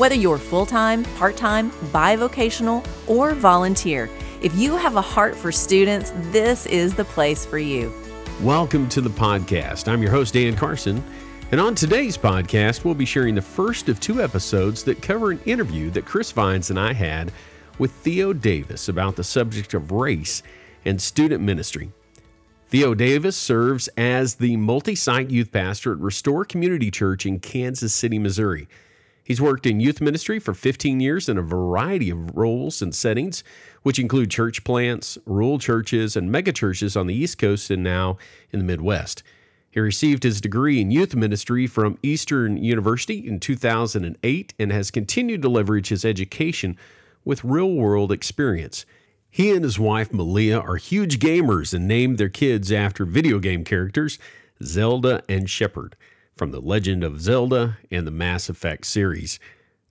Whether you're full time, part time, bivocational, or volunteer, if you have a heart for students, this is the place for you. Welcome to the podcast. I'm your host, Dan Carson. And on today's podcast, we'll be sharing the first of two episodes that cover an interview that Chris Vines and I had with Theo Davis about the subject of race and student ministry. Theo Davis serves as the multi site youth pastor at Restore Community Church in Kansas City, Missouri. He's worked in youth ministry for 15 years in a variety of roles and settings, which include church plants, rural churches, and megachurches on the East Coast and now in the Midwest. He received his degree in youth ministry from Eastern University in 2008 and has continued to leverage his education with real world experience. He and his wife Malia are huge gamers and named their kids after video game characters Zelda and Shepard from The Legend of Zelda and the Mass Effect series.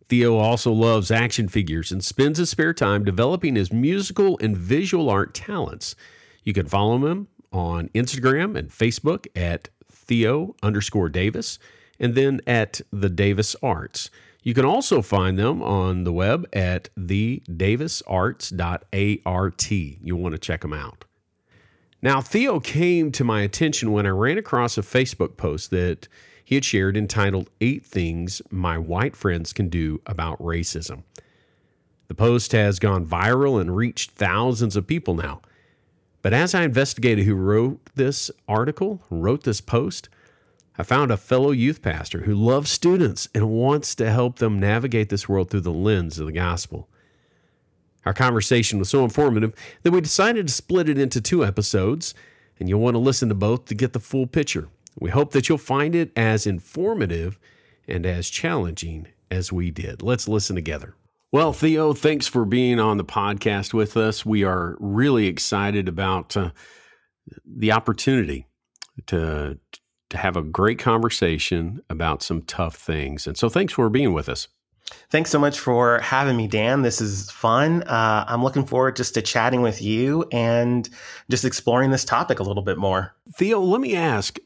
Theo also loves action figures and spends his spare time developing his musical and visual art talents. You can follow him on Instagram and Facebook at Theo underscore Davis and then at the Davis Arts. You can also find them on the web at thedavisarts.art. You'll want to check them out. Now, Theo came to my attention when I ran across a Facebook post that he had shared entitled Eight Things My White Friends Can Do About Racism. The post has gone viral and reached thousands of people now. But as I investigated who wrote this article, wrote this post, I found a fellow youth pastor who loves students and wants to help them navigate this world through the lens of the gospel. Our conversation was so informative that we decided to split it into two episodes, and you'll want to listen to both to get the full picture. We hope that you'll find it as informative and as challenging as we did. Let's listen together. Well, Theo, thanks for being on the podcast with us. We are really excited about uh, the opportunity to to have a great conversation about some tough things. And so thanks for being with us. Thanks so much for having me, Dan. This is fun. Uh, I'm looking forward just to chatting with you and just exploring this topic a little bit more. Theo, let me ask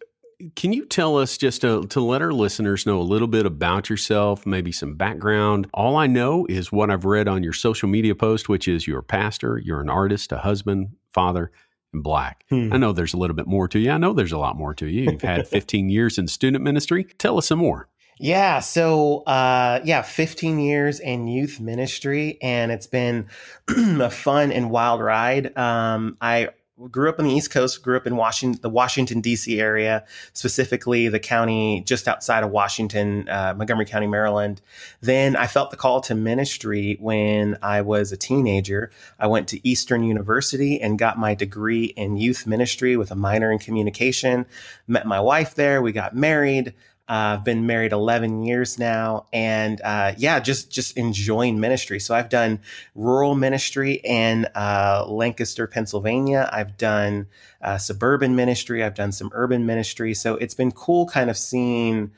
can you tell us just to, to let our listeners know a little bit about yourself, maybe some background? All I know is what I've read on your social media post, which is you're a pastor, you're an artist, a husband, father, and black. Hmm. I know there's a little bit more to you. I know there's a lot more to you. You've had 15 years in student ministry. Tell us some more. Yeah, so uh, yeah, 15 years in youth ministry, and it's been a fun and wild ride. Um, I grew up on the East Coast, grew up in Washington, the Washington D.C. area, specifically the county just outside of Washington, uh, Montgomery County, Maryland. Then I felt the call to ministry when I was a teenager. I went to Eastern University and got my degree in youth ministry with a minor in communication. Met my wife there. We got married. Uh, I've been married 11 years now, and uh, yeah, just just enjoying ministry. So I've done rural ministry in uh, Lancaster, Pennsylvania. I've done uh, suburban ministry. I've done some urban ministry. So it's been cool, kind of seeing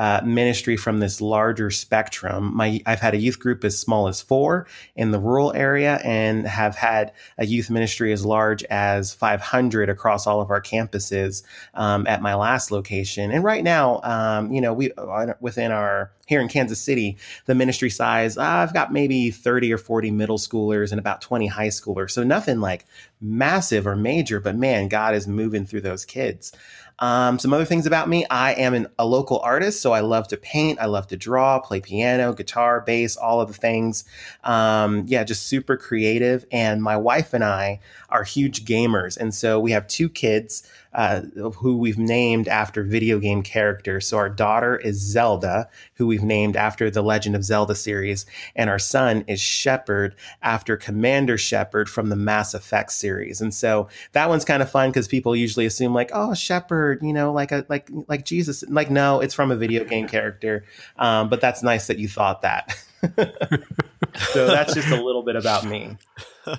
uh, ministry from this larger spectrum. My, I've had a youth group as small as four in the rural area and have had a youth ministry as large as 500 across all of our campuses um, at my last location. And right now, um, you know, we within our here in Kansas City, the ministry size, uh, I've got maybe 30 or 40 middle schoolers and about 20 high schoolers. So nothing like massive or major, but man, God is moving through those kids. Um, some other things about me I am an, a local artist, so I love to paint, I love to draw, play piano, guitar, bass, all of the things. Um, yeah, just super creative. And my wife and I are huge gamers. And so we have two kids uh, who we've named after video game characters. So our daughter is Zelda, who we've named after the Legend of Zelda series, and our son is Shepard after Commander Shepard from the Mass Effect series. And so that one's kind of fun because people usually assume like, oh, Shepard, you know, like a like like Jesus. Like no, it's from a video game character. Um, but that's nice that you thought that. so that's just a little bit about me.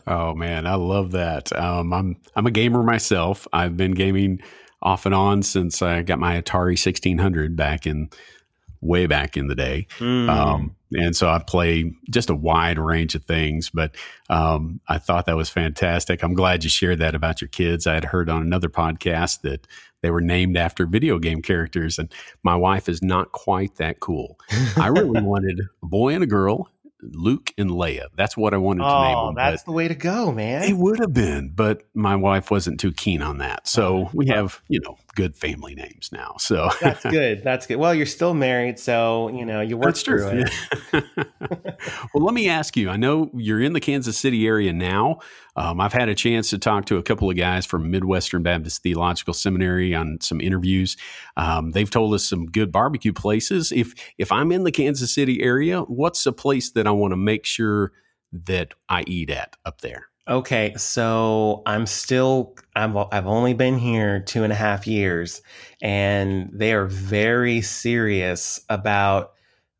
Oh man, I love that. Um, I'm I'm a gamer myself. I've been gaming off and on since I got my Atari 1600 back in way back in the day. Mm. Um, and so I play just a wide range of things, but um, I thought that was fantastic. I'm glad you shared that about your kids. I had heard on another podcast that they were named after video game characters, and my wife is not quite that cool. I really wanted a boy and a girl Luke and Leia. That's what I wanted oh, to name oh, them. That's the way to go, man. It would have been, but my wife wasn't too keen on that. So oh. we have, you know, good family names now. So that's good. That's good. Well, you're still married, so you know you work through it. well, let me ask you. I know you're in the Kansas City area now. Um, I've had a chance to talk to a couple of guys from Midwestern Baptist Theological Seminary on some interviews. Um, they've told us some good barbecue places. If if I'm in the Kansas City area, what's a place that I want to make sure that I eat at up there? Okay, so I'm still I've I've only been here two and a half years, and they are very serious about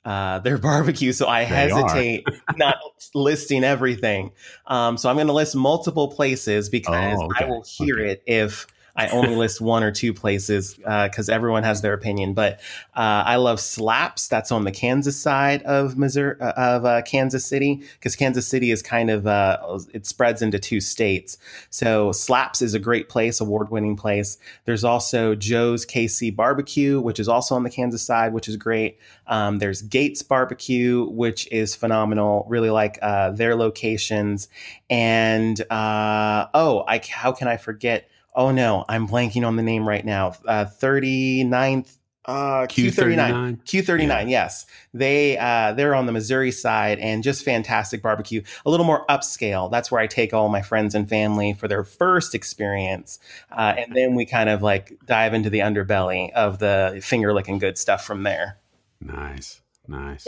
uh, their barbecue. So I they hesitate not listing everything. Um, so I'm going to list multiple places because oh, okay. I will hear okay. it if I only list one or two places because uh, everyone has their opinion. But uh, I love Slaps. That's on the Kansas side of Missouri uh, of uh, Kansas City because Kansas City is kind of uh, it spreads into two states. So Slaps is a great place, award winning place. There's also Joe's KC Barbecue, which is also on the Kansas side, which is great. Um, there's Gates Barbecue, which is phenomenal. Really like uh, their locations. And oh, I how can I forget? Oh no, I'm blanking on the name right now. Uh, 39th uh, Q39. Q39, yeah. yes. They uh they're on the Missouri side and just fantastic barbecue. A little more upscale. That's where I take all my friends and family for their first experience. Uh, and then we kind of like dive into the underbelly of the finger licking good stuff from there. Nice. Nice.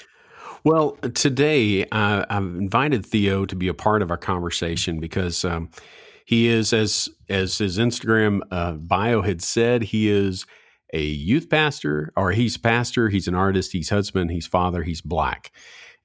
well, today uh, I've invited Theo to be a part of our conversation because um, he is, as as his Instagram uh, bio had said, he is a youth pastor, or he's pastor, he's an artist, he's husband, he's father, he's black.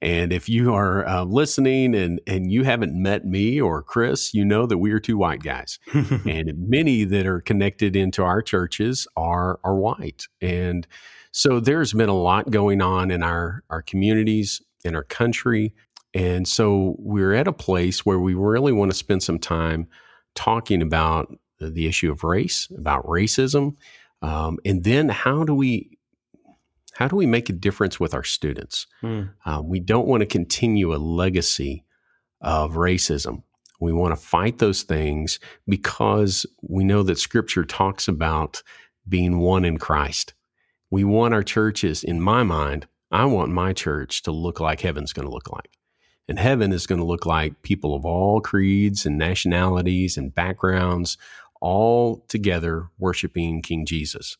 And if you are uh, listening and and you haven't met me or Chris, you know that we are two white guys, and many that are connected into our churches are are white. And so there's been a lot going on in our our communities, in our country, and so we're at a place where we really want to spend some time talking about the issue of race, about racism, um, and then how do we how do we make a difference with our students? Mm. Uh, we don't want to continue a legacy of racism. We want to fight those things because we know that Scripture talks about being one in Christ. We want our churches, in my mind, I want my church to look like heaven's going to look like. And heaven is going to look like people of all creeds and nationalities and backgrounds, all together worshiping King Jesus.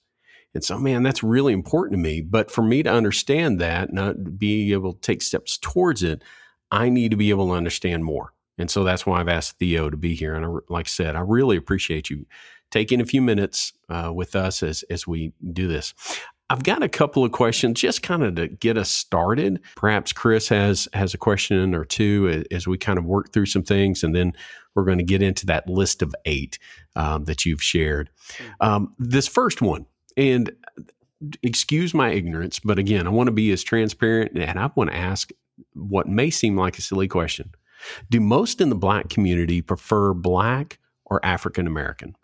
And so, man, that's really important to me. But for me to understand that, not be able to take steps towards it, I need to be able to understand more. And so that's why I've asked Theo to be here. And I, like I said, I really appreciate you taking a few minutes uh, with us as as we do this. I've got a couple of questions just kind of to get us started. Perhaps Chris has has a question or two as we kind of work through some things, and then we're going to get into that list of eight um, that you've shared. Um, this first one, and excuse my ignorance, but again, I want to be as transparent, and I want to ask what may seem like a silly question: Do most in the Black community prefer Black or African American?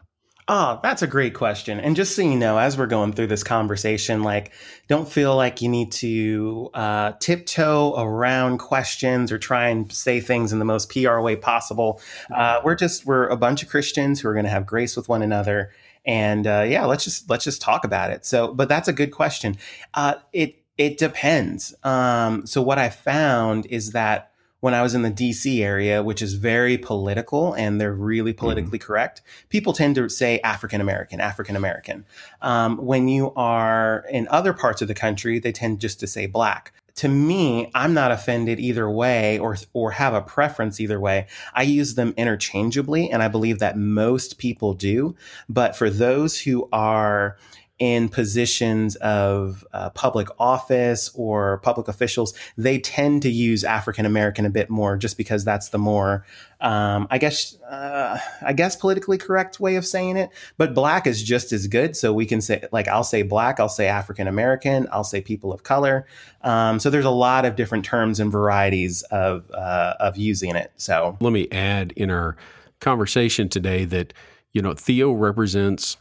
Oh, that's a great question. And just so you know, as we're going through this conversation, like, don't feel like you need to uh, tiptoe around questions or try and say things in the most PR way possible. Uh, we're just we're a bunch of Christians who are going to have grace with one another, and uh, yeah, let's just let's just talk about it. So, but that's a good question. Uh, it it depends. Um, so what I found is that when I was in the DC area, which is very political and they're really mm-hmm. politically mm-hmm. correct, people tend to say African American, African American. Um, when you are in other parts of the country, they tend just to say black. To me, I'm not offended either way or, or have a preference either way. I use them interchangeably, and I believe that most people do. But for those who are in positions of uh, public office or public officials, they tend to use African American a bit more, just because that's the more, um, I guess, uh, I guess politically correct way of saying it. But black is just as good, so we can say like I'll say black, I'll say African American, I'll say people of color. Um, so there's a lot of different terms and varieties of uh, of using it. So let me add in our conversation today that you know Theo represents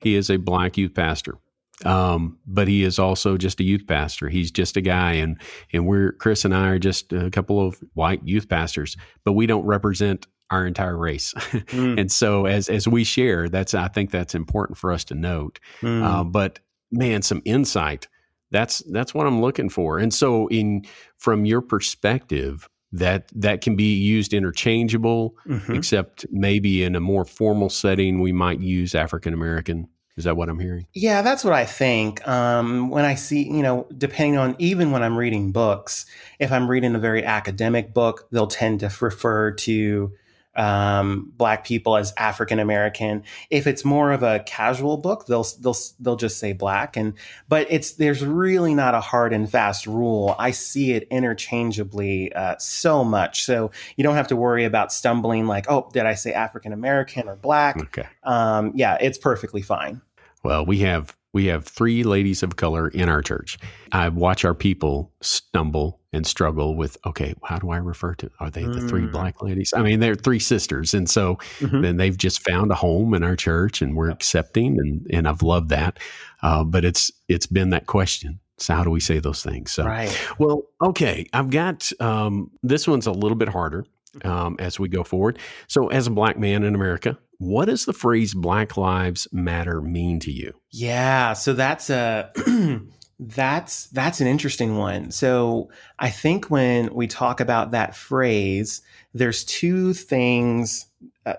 he is a black youth pastor. Um, but he is also just a youth pastor. He's just a guy, and and we're Chris and I are just a couple of white youth pastors, but we don't represent our entire race. mm. and so as as we share, that's I think that's important for us to note. Mm. Uh, but man, some insight. That's that's what I'm looking for. And so in from your perspective, that that can be used interchangeable mm-hmm. except maybe in a more formal setting we might use african american. Is that what i'm hearing? Yeah that's what i think. Um, when i see you know depending on even when i'm reading books if i'm reading a very academic book they'll tend to refer to um, black people as African American. If it's more of a casual book, they'll they'll they'll just say black. And but it's there's really not a hard and fast rule. I see it interchangeably uh, so much, so you don't have to worry about stumbling like, oh, did I say African American or black? Okay. Um, yeah, it's perfectly fine. Well, we have we have three ladies of color in our church. I watch our people stumble and struggle with, okay, how do I refer to? Are they the three mm. black ladies? I mean, they're three sisters. And so mm-hmm. then they've just found a home in our church and we're accepting and, and I've loved that. Uh, but it's, it's been that question. So how do we say those things? So, right. well, okay. I've got, um, this one's a little bit harder um, as we go forward. So as a black man in America, what does the phrase Black Lives Matter mean to you? Yeah, so that's a that's that's an interesting one. So I think when we talk about that phrase, there's two things uh,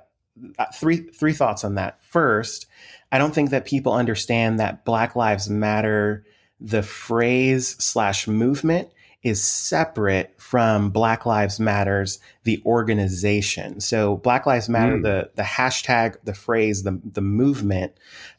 uh, three three thoughts on that. First, I don't think that people understand that Black Lives Matter the phrase slash movement is separate from Black Lives Matters, the organization. So Black Lives Matter, mm. the the hashtag, the phrase, the the movement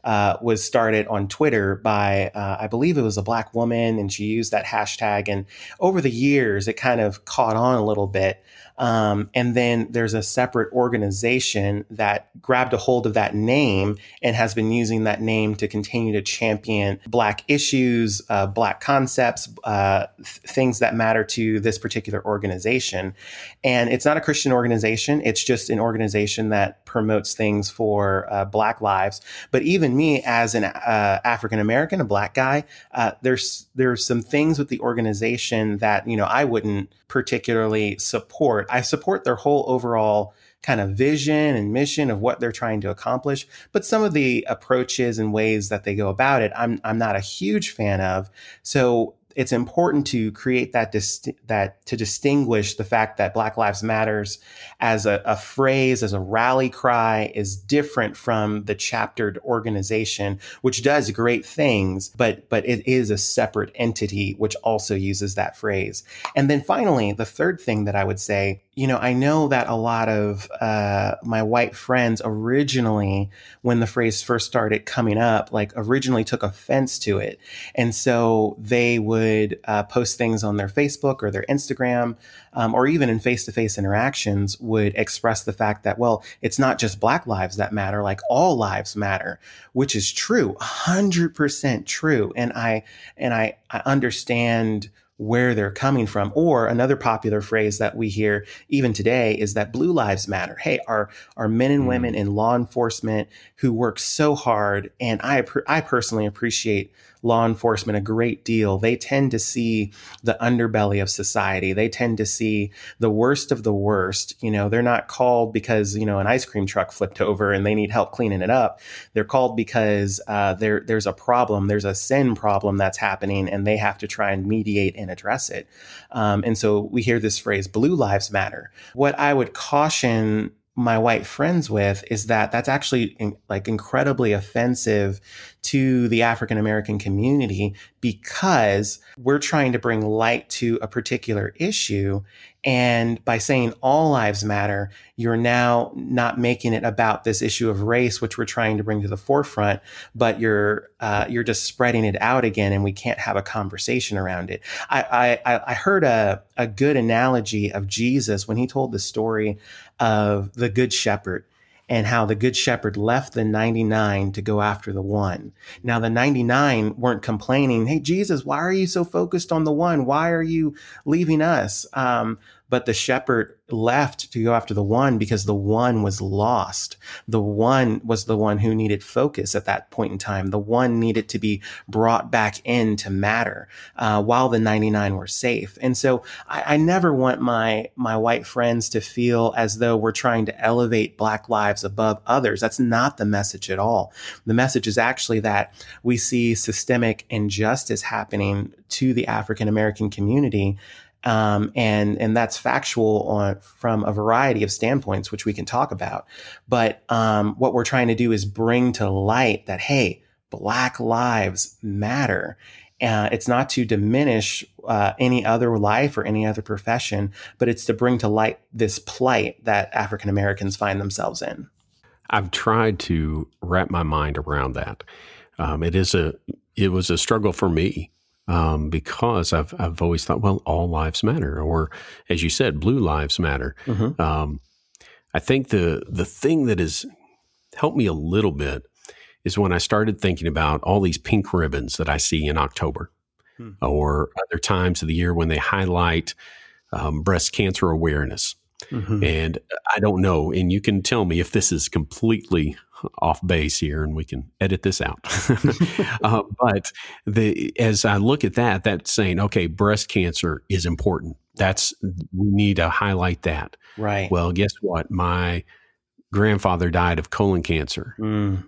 uh, was started on Twitter by uh, I believe it was a black woman, and she used that hashtag. And over the years, it kind of caught on a little bit. Um, and then there's a separate organization that grabbed a hold of that name and has been using that name to continue to champion Black issues, uh, Black concepts, uh, th- things that matter to this particular organization. And it's not a Christian organization, it's just an organization that promotes things for uh, Black lives. But even me, as an uh, African American, a Black guy, uh, there's there's some things with the organization that you know I wouldn't particularly support. I support their whole overall kind of vision and mission of what they're trying to accomplish, but some of the approaches and ways that they go about it, I'm I'm not a huge fan of. So it's important to create that that to distinguish the fact that Black Lives Matters as a, a, phrase, as a rally cry, is different from the chaptered organization, which does great things, but but it is a separate entity which also uses that phrase. And then finally, the third thing that I would say you know, I know that a lot of uh, my white friends originally, when the phrase first started coming up, like originally took offense to it. And so they would uh, post things on their Facebook or their Instagram, um, or even in face to face interactions, would express the fact that, well, it's not just Black lives that matter, like all lives matter, which is true, 100% true. And I, and I, I understand where they're coming from. Or another popular phrase that we hear even today is that blue lives matter. Hey, our, our men and women mm. in law enforcement who work so hard, and I, I personally appreciate law enforcement a great deal. They tend to see the underbelly of society. They tend to see the worst of the worst. You know, they're not called because, you know, an ice cream truck flipped over and they need help cleaning it up. They're called because uh, there, there's a problem, there's a sin problem that's happening, and they have to try and mediate and address it. Um, and so we hear this phrase, blue lives matter. What I would caution my white friends with is that that's actually in, like incredibly offensive to the African American community because we're trying to bring light to a particular issue. And by saying all lives matter, you're now not making it about this issue of race, which we're trying to bring to the forefront, but you're uh, you're just spreading it out again, and we can't have a conversation around it. I I, I heard a a good analogy of Jesus when he told the story of the good shepherd and how the good shepherd left the 99 to go after the one. Now, the 99 weren't complaining, Hey, Jesus, why are you so focused on the one? Why are you leaving us? Um, but the shepherd left to go after the one because the one was lost. The one was the one who needed focus at that point in time. The one needed to be brought back in to matter uh, while the 99 were safe. And so I, I never want my my white friends to feel as though we're trying to elevate black lives above others. That's not the message at all. The message is actually that we see systemic injustice happening to the African American community um, and and that's factual on from a variety of standpoints, which we can talk about. But um, what we're trying to do is bring to light that hey, Black lives matter. Uh, it's not to diminish uh, any other life or any other profession, but it's to bring to light this plight that African Americans find themselves in. I've tried to wrap my mind around that. Um, it is a it was a struggle for me um, because I've I've always thought, well, all lives matter, or as you said, blue lives matter. Mm-hmm. Um, I think the the thing that has helped me a little bit is when I started thinking about all these pink ribbons that I see in October, hmm. or other times of the year when they highlight um, breast cancer awareness. Mm-hmm. And I don't know, and you can tell me if this is completely off base here and we can edit this out. uh, but the, as I look at that, that's saying, okay, breast cancer is important. That's, we need to highlight that. Right. Well, guess what? My grandfather died of colon cancer. Mm.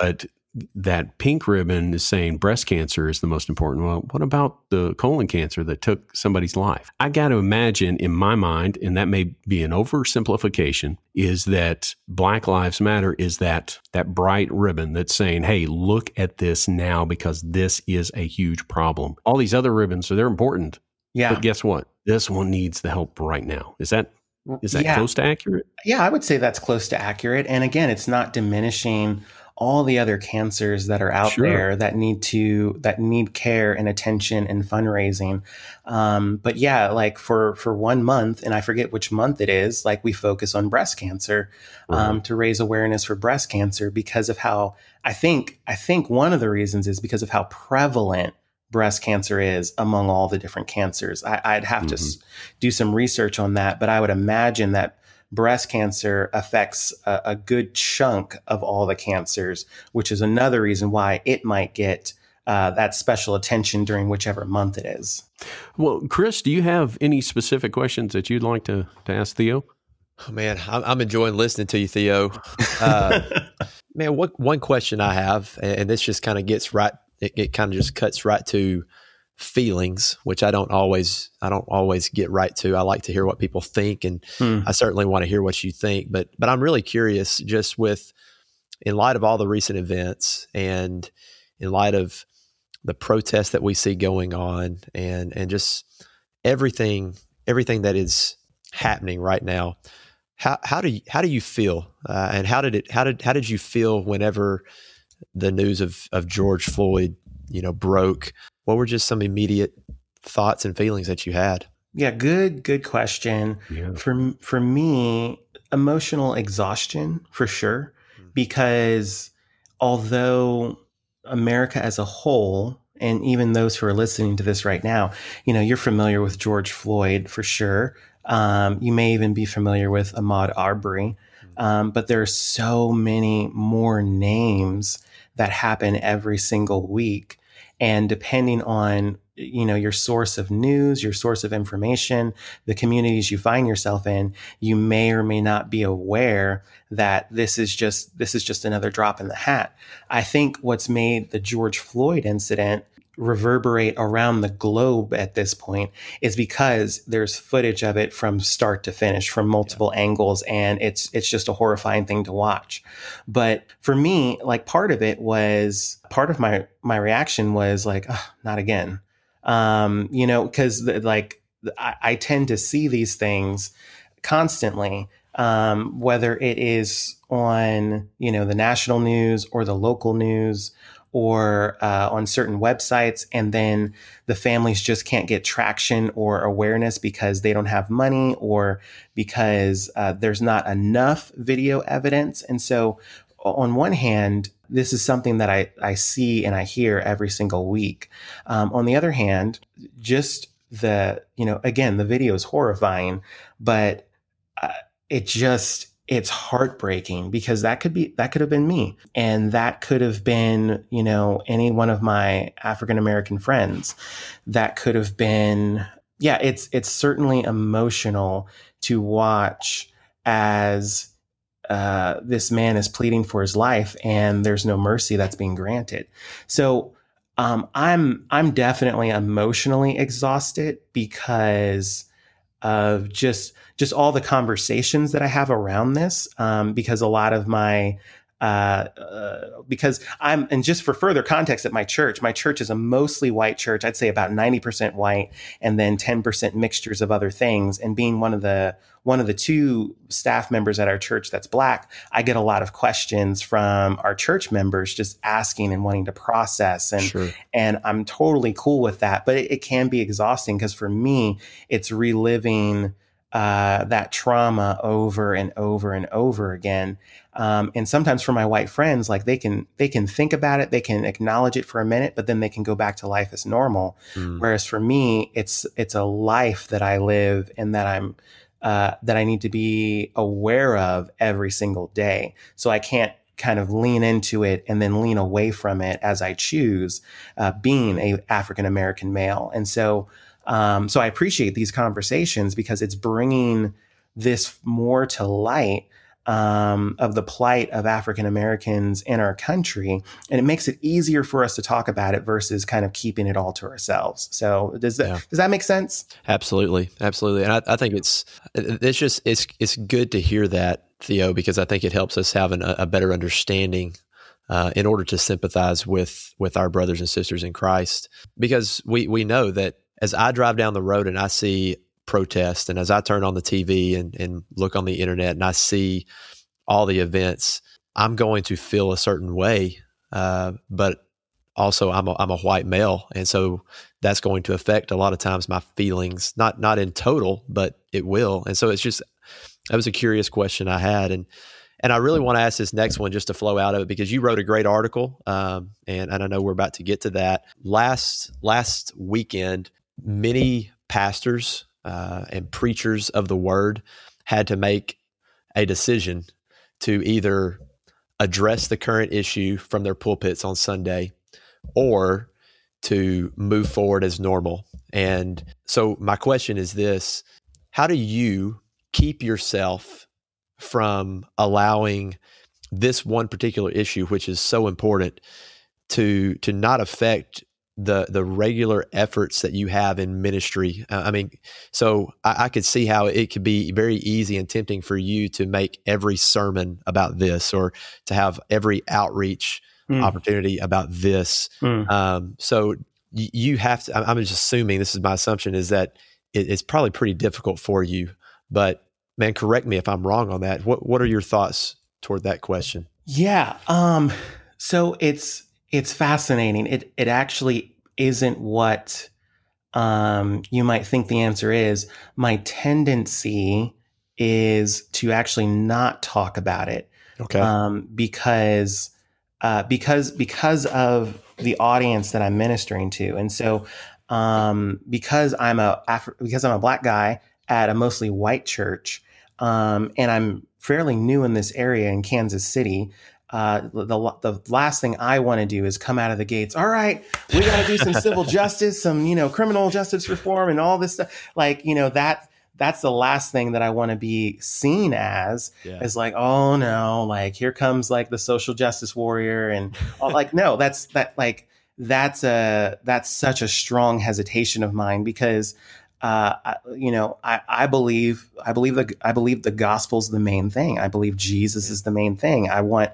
But that pink ribbon is saying breast cancer is the most important. Well, what about the colon cancer that took somebody's life? I got to imagine in my mind, and that may be an oversimplification, is that Black Lives Matter is that that bright ribbon that's saying, "Hey, look at this now because this is a huge problem." All these other ribbons, so they're important. Yeah. But guess what? This one needs the help right now. Is that is that yeah. close to accurate? Yeah, I would say that's close to accurate. And again, it's not diminishing all the other cancers that are out sure. there that need to that need care and attention and fundraising um, but yeah like for for one month and i forget which month it is like we focus on breast cancer um, to raise awareness for breast cancer because of how i think i think one of the reasons is because of how prevalent breast cancer is among all the different cancers I, would have mm-hmm. to do some research on that but i would imagine that breast cancer affects a, a, good chunk of all the cancers, which is another reason why it might get uh, that special attention during whichever month it is. Well, Chris, do you have any specific questions that you'd like to, to ask Theo? Oh, man, I'm, I'm enjoying listening to you, Theo. Uh, man, what one question I have, and this just kind of gets right, it, it kind of just cuts right to feelings, which I don't always I don't always get right to. I like to hear what people think, and hmm. I certainly want to hear what you think. But but I'm really curious, just with in light of all the recent events, and in light of the protests that we see going on, and and just everything everything that is happening right now. How how do you, how do you feel, uh, and how did it how did how did you feel whenever the news of of George Floyd you know broke what were just some immediate thoughts and feelings that you had? Yeah, good, good question. Yeah. For for me, emotional exhaustion for sure, mm. because although America as a whole, and even those who are listening to this right now, you know, you're familiar with George Floyd for sure. Um, you may even be familiar with Ahmaud Arbery, mm. um, but there are so many more names that happen every single week. And depending on you know your source of news your source of information the communities you find yourself in you may or may not be aware that this is just this is just another drop in the hat. I think what's made the george floyd incident reverberate around the globe at this point is because there's footage of it from start to finish from multiple yeah. angles and it's it's just a horrifying thing to watch but for me like part of it was part of my my reaction was like oh, not again um you know because like I, I tend to see these things constantly um, whether it is on you know the national news or the local news or uh, on certain websites, and then the families just can't get traction or awareness because they don't have money or because uh, there's not enough video evidence. And so, on one hand, this is something that I, I see and I hear every single week. Um, on the other hand, just the, you know, again, the video is horrifying, but uh, it just, it's heartbreaking because that could be that could have been me. And that could have been you know any one of my african american friends. That could have been yeah it's it's certainly emotional to watch as uh, this man is pleading for his life and there's no mercy that's being granted. So um, i'm i'm definitely emotionally exhausted because of just just all the conversations that I have around this, um, because a lot of my uh, uh, because I'm, and just for further context at my church, my church is a mostly white church. I'd say about 90% white and then 10% mixtures of other things. And being one of the, one of the two staff members at our church that's black, I get a lot of questions from our church members just asking and wanting to process. And, sure. and I'm totally cool with that, but it, it can be exhausting because for me, it's reliving, uh, that trauma over and over and over again. Um, and sometimes for my white friends, like they can they can think about it, they can acknowledge it for a minute, but then they can go back to life as normal. Mm. Whereas for me, it's it's a life that I live and that I'm uh, that I need to be aware of every single day. So I can't kind of lean into it and then lean away from it as I choose, uh, being a African American male. And so um, so I appreciate these conversations because it's bringing this more to light um, of the plight of African Americans in our country, and it makes it easier for us to talk about it versus kind of keeping it all to ourselves. So does that yeah. does that make sense? Absolutely, absolutely, and I, I, think it's it's just it's it's good to hear that Theo because I think it helps us have an, a better understanding uh, in order to sympathize with with our brothers and sisters in Christ because we we know that as I drive down the road and I see protests, and as I turn on the TV and, and look on the internet and I see all the events, I'm going to feel a certain way. Uh, but also, I'm a, I'm a white male, and so that's going to affect a lot of times my feelings. Not not in total, but it will. And so it's just that was a curious question I had, and and I really want to ask this next one just to flow out of it because you wrote a great article, um, and, and I know we're about to get to that. Last last weekend, many pastors uh, and preachers of the word had to make a decision to either address the current issue from their pulpits on Sunday or to move forward as normal. And so, my question is this How do you keep yourself from allowing this one particular issue, which is so important, to, to not affect the the regular efforts that you have in ministry. Uh, I mean, so I, I, could see how it could be very easy and tempting for you to make every sermon about this, or to have every outreach mm. opportunity about this. Mm. Um, so y- you have to. I'm just assuming this is my assumption is that it, it's probably pretty difficult for you. But man, correct me if I'm wrong on that. What What are your thoughts toward that question? Yeah. Um. So it's it's fascinating. It it actually isn't what um, you might think the answer is. My tendency is to actually not talk about it. Okay. Um, because uh, because because of the audience that I'm ministering to, and so um, because I'm a Afri- because I'm a black guy at a mostly white church, um, and I'm fairly new in this area in Kansas City uh, the, the last thing I want to do is come out of the gates. All right, we got to do some civil justice, some you know criminal justice reform, and all this stuff. Like you know that that's the last thing that I want to be seen as. Yeah. Is like oh no, like here comes like the social justice warrior, and like no, that's that like that's a that's such a strong hesitation of mine because uh, you know, I, I believe, I believe the, I believe the gospel's the main thing. I believe Jesus is the main thing. I want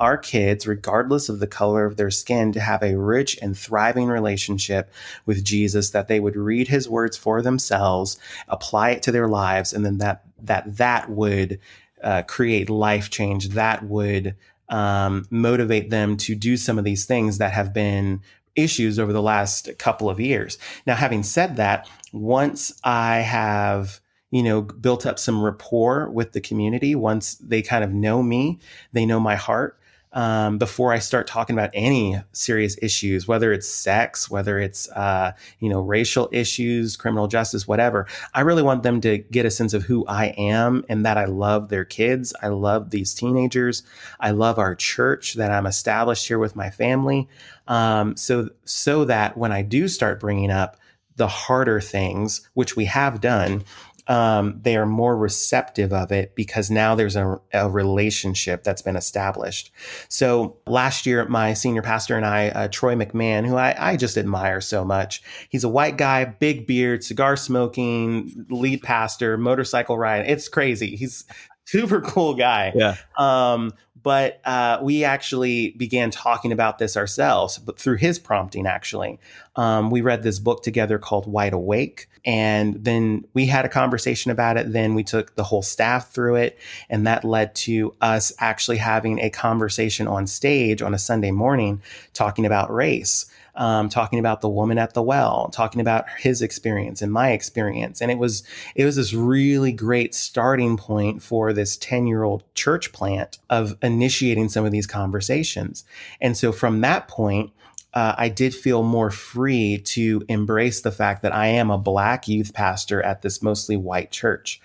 our kids, regardless of the color of their skin, to have a rich and thriving relationship with Jesus. That they would read His words for themselves, apply it to their lives, and then that that that would uh, create life change. That would um, motivate them to do some of these things that have been issues over the last couple of years. Now, having said that, once I have you know built up some rapport with the community, once they kind of know me, they know my heart. Um, before I start talking about any serious issues, whether it's sex, whether it's uh, you know racial issues, criminal justice, whatever, I really want them to get a sense of who I am and that I love their kids. I love these teenagers. I love our church that I'm established here with my family. Um, so so that when I do start bringing up the harder things, which we have done, um, they are more receptive of it because now there's a, a, relationship that's been established. So last year, my senior pastor and I, uh, Troy McMahon, who I, I, just admire so much, he's a white guy, big beard, cigar smoking, lead pastor, motorcycle ride. It's crazy. He's super cool guy. Yeah. Um, but uh, we actually began talking about this ourselves, but through his prompting, actually. Um, we read this book together called Wide Awake. And then we had a conversation about it. Then we took the whole staff through it. And that led to us actually having a conversation on stage on a Sunday morning talking about race um, talking about the woman at the well, talking about his experience and my experience, and it was it was this really great starting point for this ten year old church plant of initiating some of these conversations. And so from that point, uh, I did feel more free to embrace the fact that I am a black youth pastor at this mostly white church.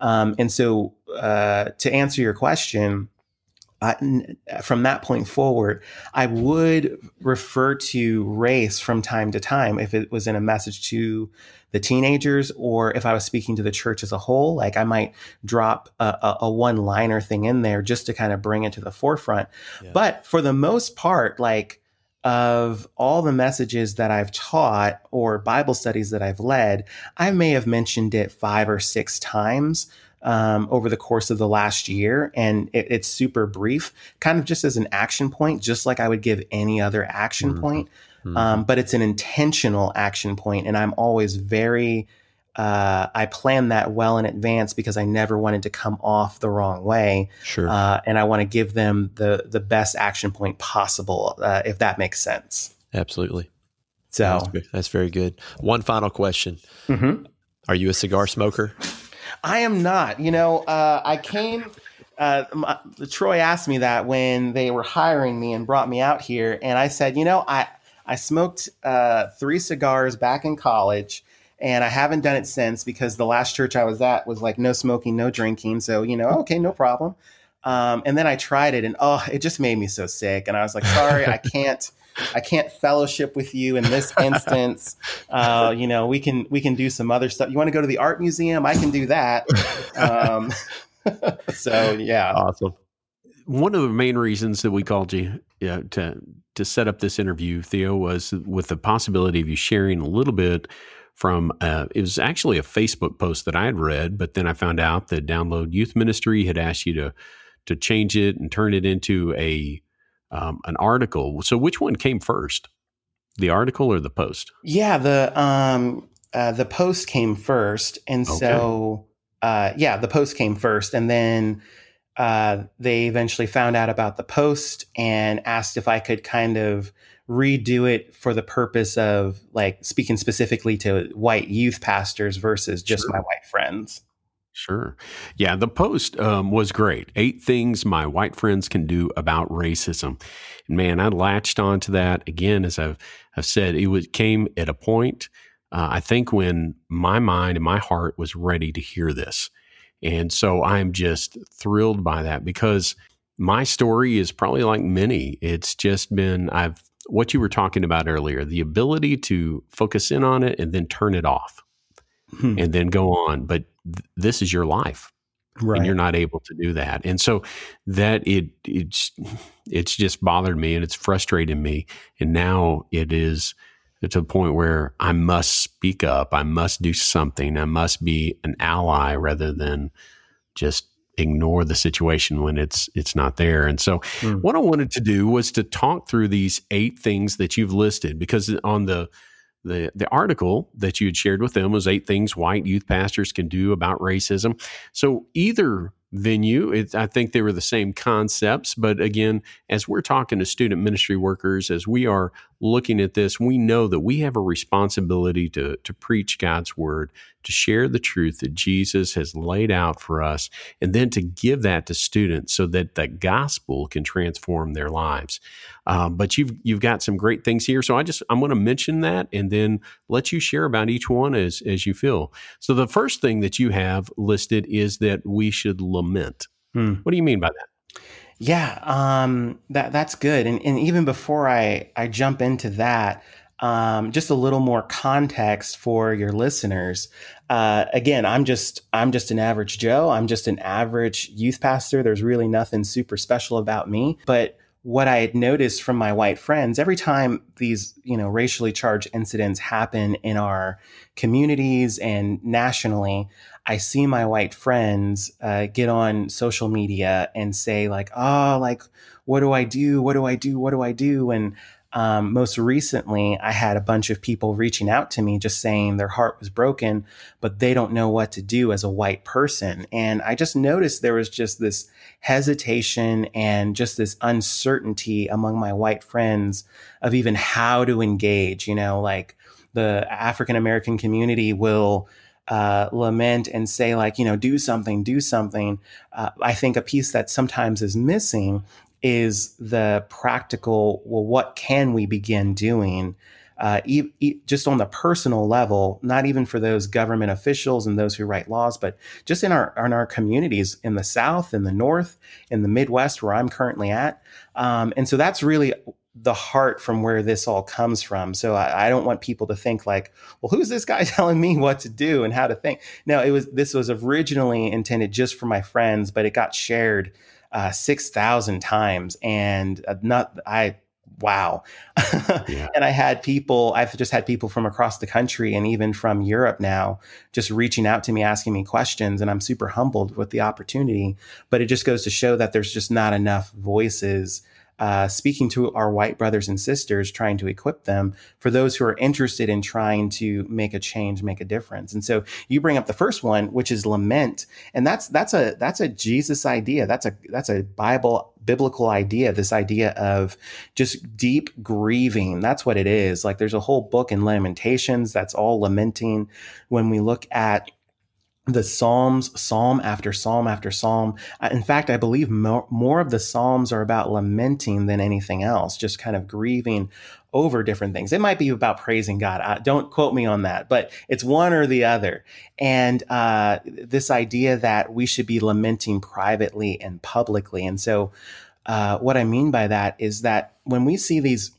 Um, and so, uh, to answer your question, from that point forward, I would refer to race from time to time if it was in a message to the teenagers or if I was speaking to the church as a whole. Like I might drop a, a, a one liner thing in there just to kind of bring it to the forefront. Yeah. But for the most part, like, of all the messages that I've taught or Bible studies that I've led, I may have mentioned it five or six times um, over the course of the last year. And it, it's super brief, kind of just as an action point, just like I would give any other action mm-hmm. point. Mm-hmm. Um, but it's an intentional action point, And I'm always very, uh, I plan that well in advance because I never wanted to come off the wrong way. Sure. Uh, and I want to give them the, the best action point possible, uh, if that makes sense. Absolutely. So that's, that's very good. One final question. Mm-hmm. Are you a cigar smoker? I am not. You know, uh, I came. Uh, my, Troy asked me that when they were hiring me and brought me out here, and I said, you know, I I smoked uh, three cigars back in college, and I haven't done it since because the last church I was at was like no smoking, no drinking. So you know, okay, no problem. Um, and then I tried it, and oh, it just made me so sick. And I was like, sorry, I can't. I can't fellowship with you in this instance. Uh, you know, we can we can do some other stuff. You want to go to the art museum? I can do that. Um, so yeah, awesome. One of the main reasons that we called you to to set up this interview, Theo, was with the possibility of you sharing a little bit from uh, it was actually a Facebook post that I had read, but then I found out that Download Youth Ministry had asked you to to change it and turn it into a um, an article. So which one came first, the article or the post? Yeah, the um, uh, the post came first, and okay. so uh, yeah, the post came first, and then uh, they eventually found out about the post and asked if I could kind of redo it for the purpose of like speaking specifically to white youth pastors versus just sure. my white friends. Sure. Yeah, the post um, was great. Eight things my white friends can do about racism. And man, I latched onto that again, as I've, I've said, it was, came at a point, uh, I think, when my mind and my heart was ready to hear this. And so I'm just thrilled by that because my story is probably like many. It's just been, I've, what you were talking about earlier, the ability to focus in on it and then turn it off hmm. and then go on. But th- this is your life. right. and you're not able to do that. And so that it it's it's just bothered me and it's frustrated me. And now it is to the point where I must speak up. I must do something. I must be an ally rather than just ignore the situation when it's it's not there. And so mm. what I wanted to do was to talk through these eight things that you've listed because on the the the article that you had shared with them was eight things white youth pastors can do about racism. So either venue. It, I think they were the same concepts, but again, as we're talking to student ministry workers, as we are looking at this, we know that we have a responsibility to, to preach God's word, to share the truth that Jesus has laid out for us, and then to give that to students so that the gospel can transform their lives. Um, but you've you've got some great things here, so I just I'm going to mention that and then let you share about each one as as you feel. So the first thing that you have listed is that we should lament. Hmm. What do you mean by that? Yeah, um, that that's good. And and even before I I jump into that, um, just a little more context for your listeners. Uh, again, I'm just I'm just an average Joe. I'm just an average youth pastor. There's really nothing super special about me, but what I had noticed from my white friends, every time these, you know, racially charged incidents happen in our communities and nationally, I see my white friends uh, get on social media and say like, "Oh, like, what do I do? What do I do? What do I do?" And um, most recently, I had a bunch of people reaching out to me just saying their heart was broken, but they don't know what to do as a white person. And I just noticed there was just this hesitation and just this uncertainty among my white friends of even how to engage. You know, like the African American community will. Uh, lament and say like you know do something do something. Uh, i think a piece that sometimes is missing is the practical well what can we begin doing uh, e- e- just on the personal level not even for those government officials and those who write laws but just in our in our communities in the south in the north in the midwest where i'm currently at. Um, and so that's really the heart from where this all comes from. So I, I, don't want people to think like, well, who's this guy telling me what to do and how to think? No, it was this was originally intended just for my friends, but it got shared uh, 6,000 times. And uh, not, I, wow. yeah. And I had people, I've just had people from across the country and even from Europe now just reaching out to me, asking me questions. And I'm super humbled with the opportunity. But it just goes to show that there's just not enough voices uh, speaking to our white brothers and sisters, trying to equip them for those who are interested in trying to make a change, make a difference. And so you bring up the first one, which is lament, and that's that's a that's a Jesus idea. That's a that's a Bible biblical idea. This idea of just deep grieving. That's what it is. Like there's a whole book in Lamentations that's all lamenting. When we look at the Psalms, Psalm after Psalm after Psalm. In fact, I believe more, more, of the Psalms are about lamenting than anything else, just kind of grieving over different things. It might be about praising God. Uh, don't quote me on that, but it's one or the other. And uh, this idea that we should be lamenting privately and publicly. And so, uh, what I mean by that is that when we see these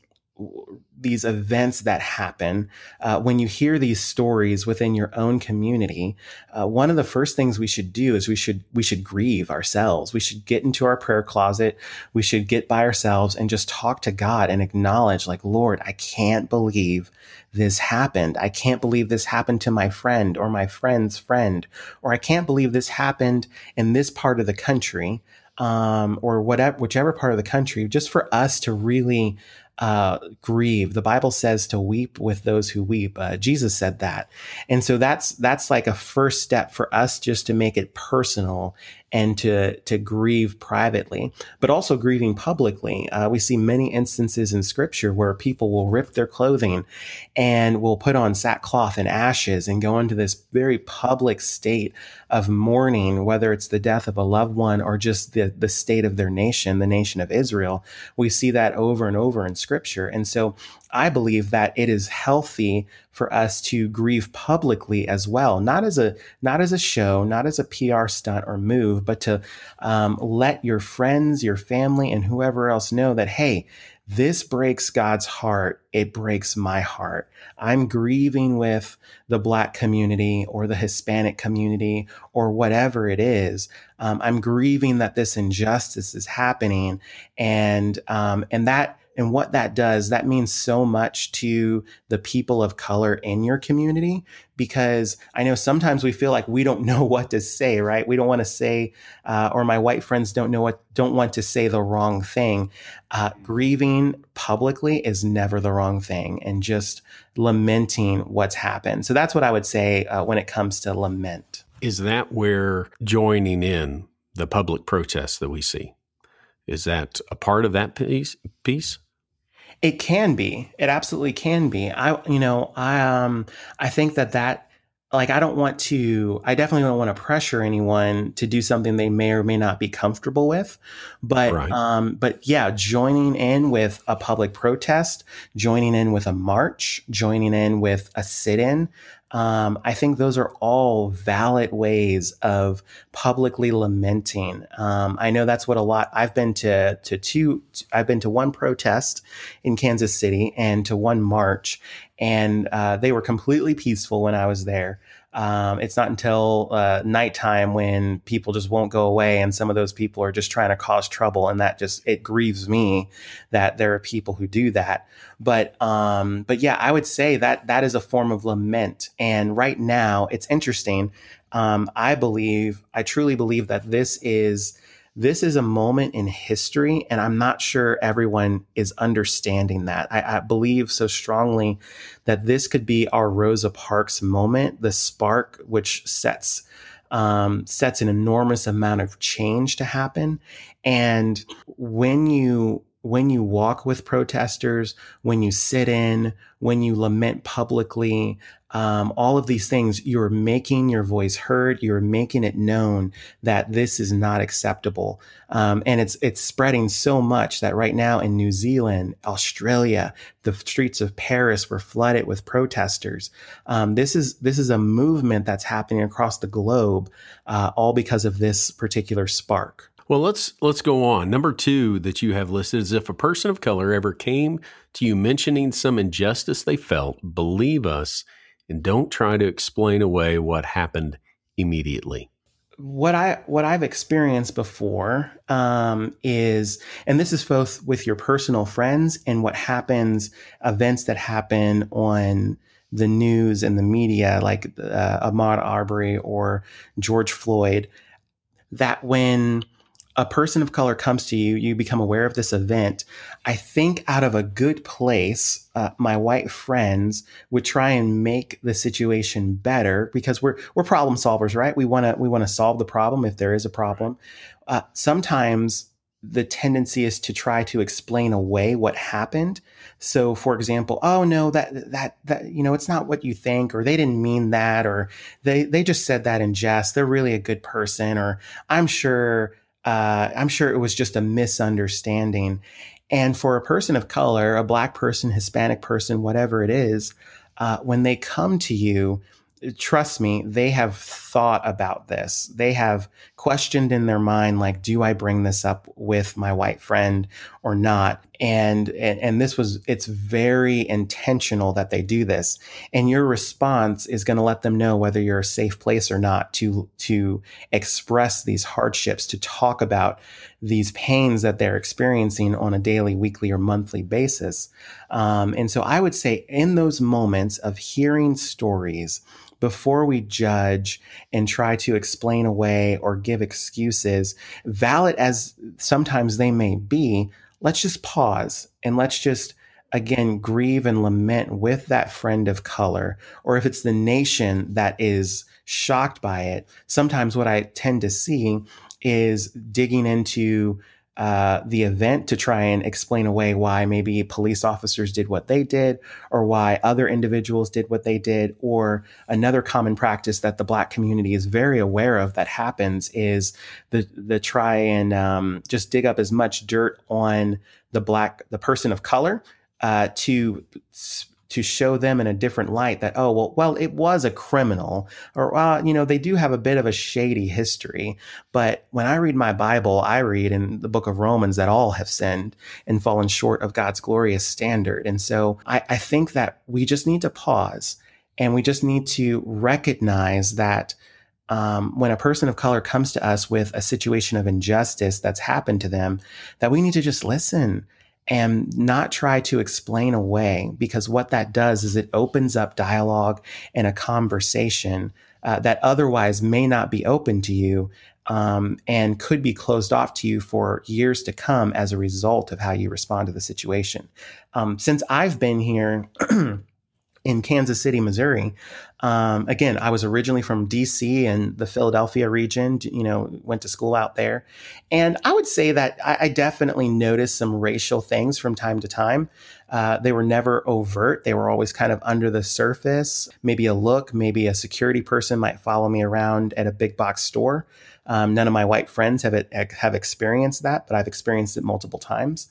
these events that happen, uh, when you hear these stories within your own community, uh, one of the first things we should do is we should we should grieve ourselves. We should get into our prayer closet. We should get by ourselves and just talk to God and acknowledge, like, Lord, I can't believe this happened. I can't believe this happened to my friend or my friend's friend, or I can't believe this happened in this part of the country. Um, or whatever, whichever part of the country, just for us to really uh, grieve. The Bible says to weep with those who weep. Uh, Jesus said that, and so that's that's like a first step for us just to make it personal and to to grieve privately, but also grieving publicly. Uh, we see many instances in Scripture where people will rip their clothing and will put on sackcloth and ashes and go into this very public state of mourning, whether it's the death of a loved one or just the the state of their nation, the nation of Israel. We see that over and over in Scripture, and so I believe that it is healthy for us to grieve publicly as well, not as a not as a show, not as a PR stunt or move, but to um, let your friends, your family, and whoever else know that hey, this breaks God's heart. It breaks my heart. I'm grieving with the Black community or the Hispanic community or whatever it is. Um, I'm grieving that this injustice is happening, and um, and that and what that does, that means so much to the people of color in your community because I know sometimes we feel like we don't know what to say, right? We don't want to say, uh, or my white friends don't know what, don't want to say the wrong thing. Uh, grieving publicly is never the wrong thing, and just lamenting what's happened. So that's what I would say uh, when it comes to lament. Is that where joining in the public protests that we see? Is that a part of that piece? Piece? It can be. It absolutely can be. I, you know, I, um, I think that that, like, I don't want to, I definitely don't want to pressure anyone to do something they may or may not be comfortable with. But, right. um, but yeah, joining in with a public protest, joining in with a march, joining in with a sit in, um, I think those are all valid ways of publicly lamenting. Um, I know that's what a lot. I've been to to two. I've been to one protest in Kansas City and to one march, and uh, they were completely peaceful when I was there. Um, it's not until uh, nighttime when people just won't go away, and some of those people are just trying to cause trouble, and that just it grieves me that there are people who do that. But um, but yeah, I would say that that is a form of lament, and right now it's interesting. Um, I believe, I truly believe that this is this is a moment in history, and I'm not sure everyone is understanding that. I, I, believe so strongly that this could be our Rosa Parks moment, the spark which sets um, sets an enormous amount of change to happen. And when you when you walk with protesters, when you sit in, when you lament publicly, um, all of these things, you're making your voice heard. You're making it known that this is not acceptable, um, and it's it's spreading so much that right now in New Zealand, Australia, the streets of Paris were flooded with protesters. Um, this is this is a movement that's happening across the globe, uh, all because of this particular spark. Well, let's let's go on. Number two that you have listed is if a person of color ever came to you mentioning some injustice they felt, believe us and don't try to explain away what happened immediately. What I what I've experienced before um, is, and this is both with your personal friends and what happens, events that happen on the news and the media, like uh, Ahmaud Arbery or George Floyd, that when a person of color comes to you, you become aware of this event. I think out of a good place, uh, my white friends would try and make the situation better because we're we're problem solvers, right? We want to we want to solve the problem if there is a problem. Uh, sometimes the tendency is to try to explain away what happened. So, for example, oh no, that that that you know, it's not what you think, or they didn't mean that, or they they just said that in jest. They're really a good person, or I'm sure uh, I'm sure it was just a misunderstanding. And for a person of color, a black person, Hispanic person, whatever it is, uh, when they come to you, trust me, they have thought about this. They have questioned in their mind, like, do I bring this up with my white friend or not? And, and, and this was, it's very intentional that they do this. And your response is going to let them know whether you're a safe place or not to, to express these hardships, to talk about these pains that they're experiencing on a daily, weekly, or monthly basis. Um, and so I would say in those moments of hearing stories, before we judge and try to explain away or give excuses, valid as sometimes they may be, let's just pause and let's just again grieve and lament with that friend of color. Or if it's the nation that is shocked by it sometimes what i tend to see is digging into uh, the event to try and explain away why maybe police officers did what they did, or why other individuals did what they did, or another common practice that the Black community is very aware of that happens is the the try and um, just dig up as much dirt on the black the person of color uh, to to show them in a different light that oh well well it was a criminal or uh, you know they do have a bit of a shady history. But when i read my bible i read in the book of romans that all have sinned and fallen short of god's glorious standard. And so i, I think that we just need to pause and we just need to recognize that um, when a person of color comes to us with a situation of injustice that's happened to them, that we need to just listen and not try to explain away because what that does is it opens up dialogue and a conversation uh, that otherwise may not be open to you um, and could be closed off to you for years to come as a result of how you respond to the situation. Um, since I've been here, in Kansas City, Missouri. Um, again, I was originally from DC and the Philadelphia region, you know, went to school out there. And I would say that I, I definitely noticed some racial things from time to time. Uh, they were never overt. They were always kind of under the surface. Maybe a look, maybe a security person might follow me around at a big box store. Um, none of my white friends have have experienced that, but I've experienced it multiple times.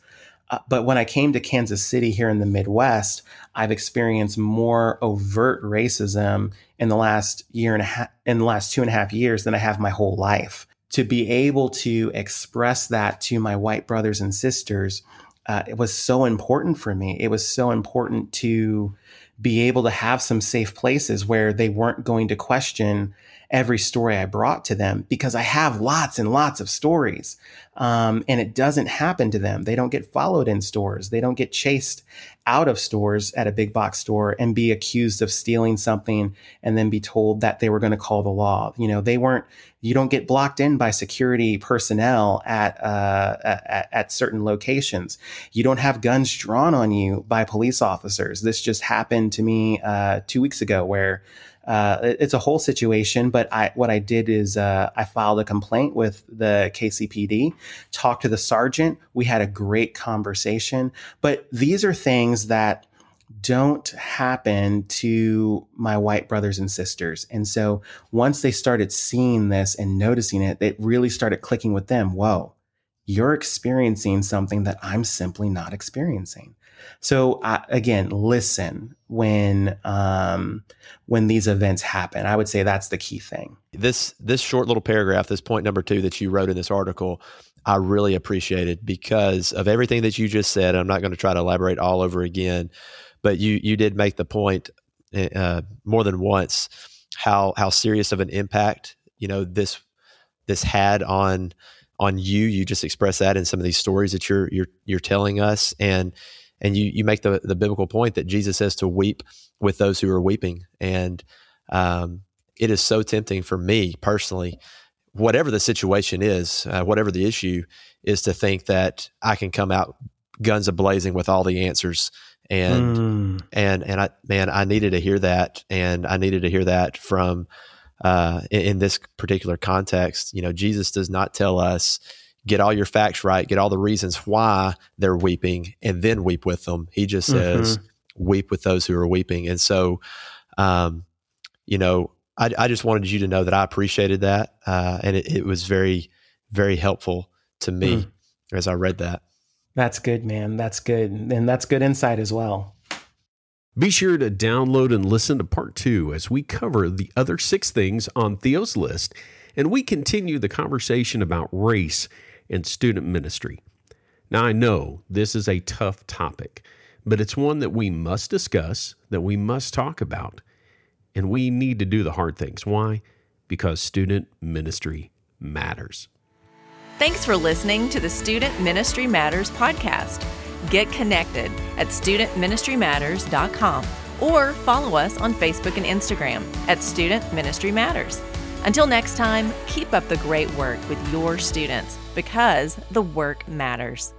Uh, but when I came to Kansas City here in the Midwest, I've experienced more overt racism in the last year and a half, in the last two and a half years than I have my whole life. To be able to express that to my white brothers and sisters, uh, it was so important for me. It was so important to be able to have some safe places where they weren't going to question every story I brought to them because I have lots and lots of stories. Um, and it doesn't happen to them. They don't get followed in stores. They don't get chased out of stores at a big box store and be accused of stealing something and then be told that they were going to call the law. You know, they weren't, you don't get blocked in by security personnel at, uh, at, at certain locations. You don't have guns drawn on you by police officers. This just happened to me uh, two weeks ago where uh, it's a whole situation, but I, what I did is uh, I filed a complaint with the KCPD, talked to the sergeant. We had a great conversation. But these are things that don't happen to my white brothers and sisters. And so once they started seeing this and noticing it, it really started clicking with them. Whoa, you're experiencing something that I'm simply not experiencing. So uh, again, listen when um, when these events happen. I would say that's the key thing. This this short little paragraph, this point number two that you wrote in this article, I really appreciated because of everything that you just said. I'm not going to try to elaborate all over again, but you you did make the point uh, more than once how how serious of an impact you know this this had on on you. You just expressed that in some of these stories that you're you're you're telling us, and and you you make the the biblical point that Jesus says to weep with those who are weeping, and um, it is so tempting for me personally, whatever the situation is, uh, whatever the issue is, to think that I can come out guns a blazing with all the answers. And mm. and and I man, I needed to hear that, and I needed to hear that from uh, in, in this particular context. You know, Jesus does not tell us get all your facts right, get all the reasons why they're weeping, and then weep with them. He just says, mm-hmm. weep with those who are weeping. And so, um, you know, I, I, just wanted you to know that I appreciated that. Uh, and it, it, was very, very helpful to me mm. as I read that. That's good, man. That's good. And that's good insight as well. Be sure to download and listen to part two as we cover the other six things on Theo's list and we continue the conversation about race and student ministry. Now, I know this is a tough topic, but it's one that we must discuss, that we must talk about, and we need to do the hard things. Why? Because student ministry matters. Thanks for listening to the Student Ministry Matters podcast. Get connected at studentministrymatters.com or follow us on Facebook and Instagram at Student Ministry Matters. Until next time, keep up the great work with your students because the work matters.